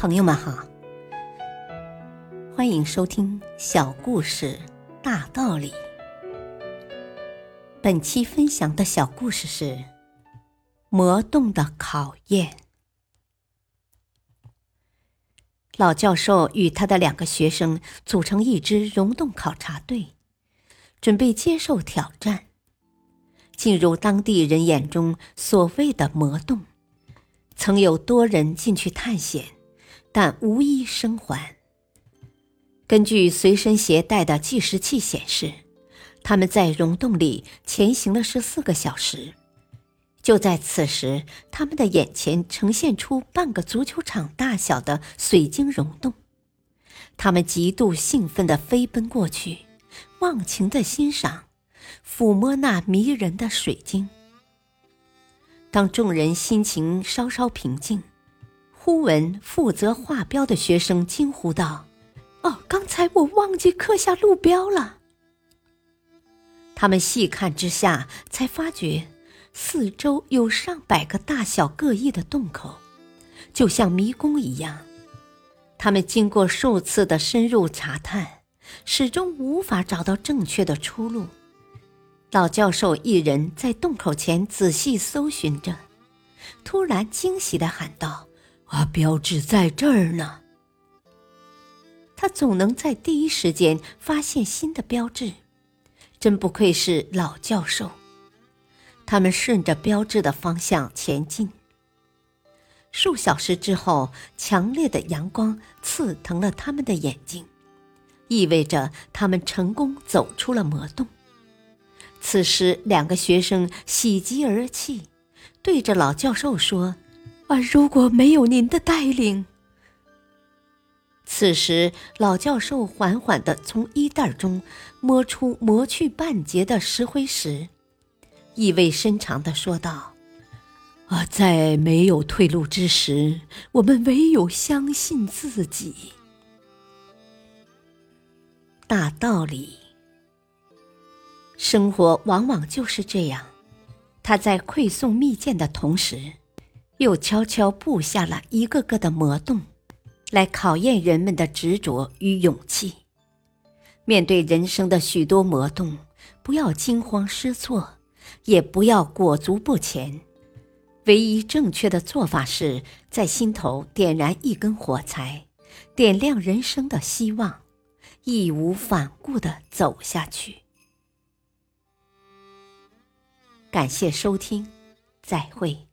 朋友们好，欢迎收听小故事大道理。本期分享的小故事是《魔洞的考验》。老教授与他的两个学生组成一支溶洞考察队，准备接受挑战，进入当地人眼中所谓的魔洞。曾有多人进去探险，但无一生还。根据随身携带的计时器显示，他们在溶洞里前行了十四个小时。就在此时，他们的眼前呈现出半个足球场大小的水晶溶洞。他们极度兴奋地飞奔过去，忘情地欣赏、抚摸那迷人的水晶。当众人心情稍稍平静，忽闻负责画标的学生惊呼道：“哦，刚才我忘记刻下路标了。”他们细看之下，才发觉四周有上百个大小各异的洞口，就像迷宫一样。他们经过数次的深入查探，始终无法找到正确的出路。老教授一人在洞口前仔细搜寻着，突然惊喜的喊道：“啊，标志在这儿呢！”他总能在第一时间发现新的标志，真不愧是老教授。他们顺着标志的方向前进。数小时之后，强烈的阳光刺疼了他们的眼睛，意味着他们成功走出了魔洞。此时，两个学生喜极而泣，对着老教授说：“啊，如果没有您的带领……”此时，老教授缓缓地从衣袋中摸出磨去半截的石灰石，意味深长地说道：“啊，在没有退路之时，我们唯有相信自己。”大道理。生活往往就是这样，他在馈送蜜饯的同时，又悄悄布下了一个个的魔洞，来考验人们的执着与勇气。面对人生的许多魔洞，不要惊慌失措，也不要裹足不前。唯一正确的做法是在心头点燃一根火柴，点亮人生的希望，义无反顾地走下去。感谢收听，再会。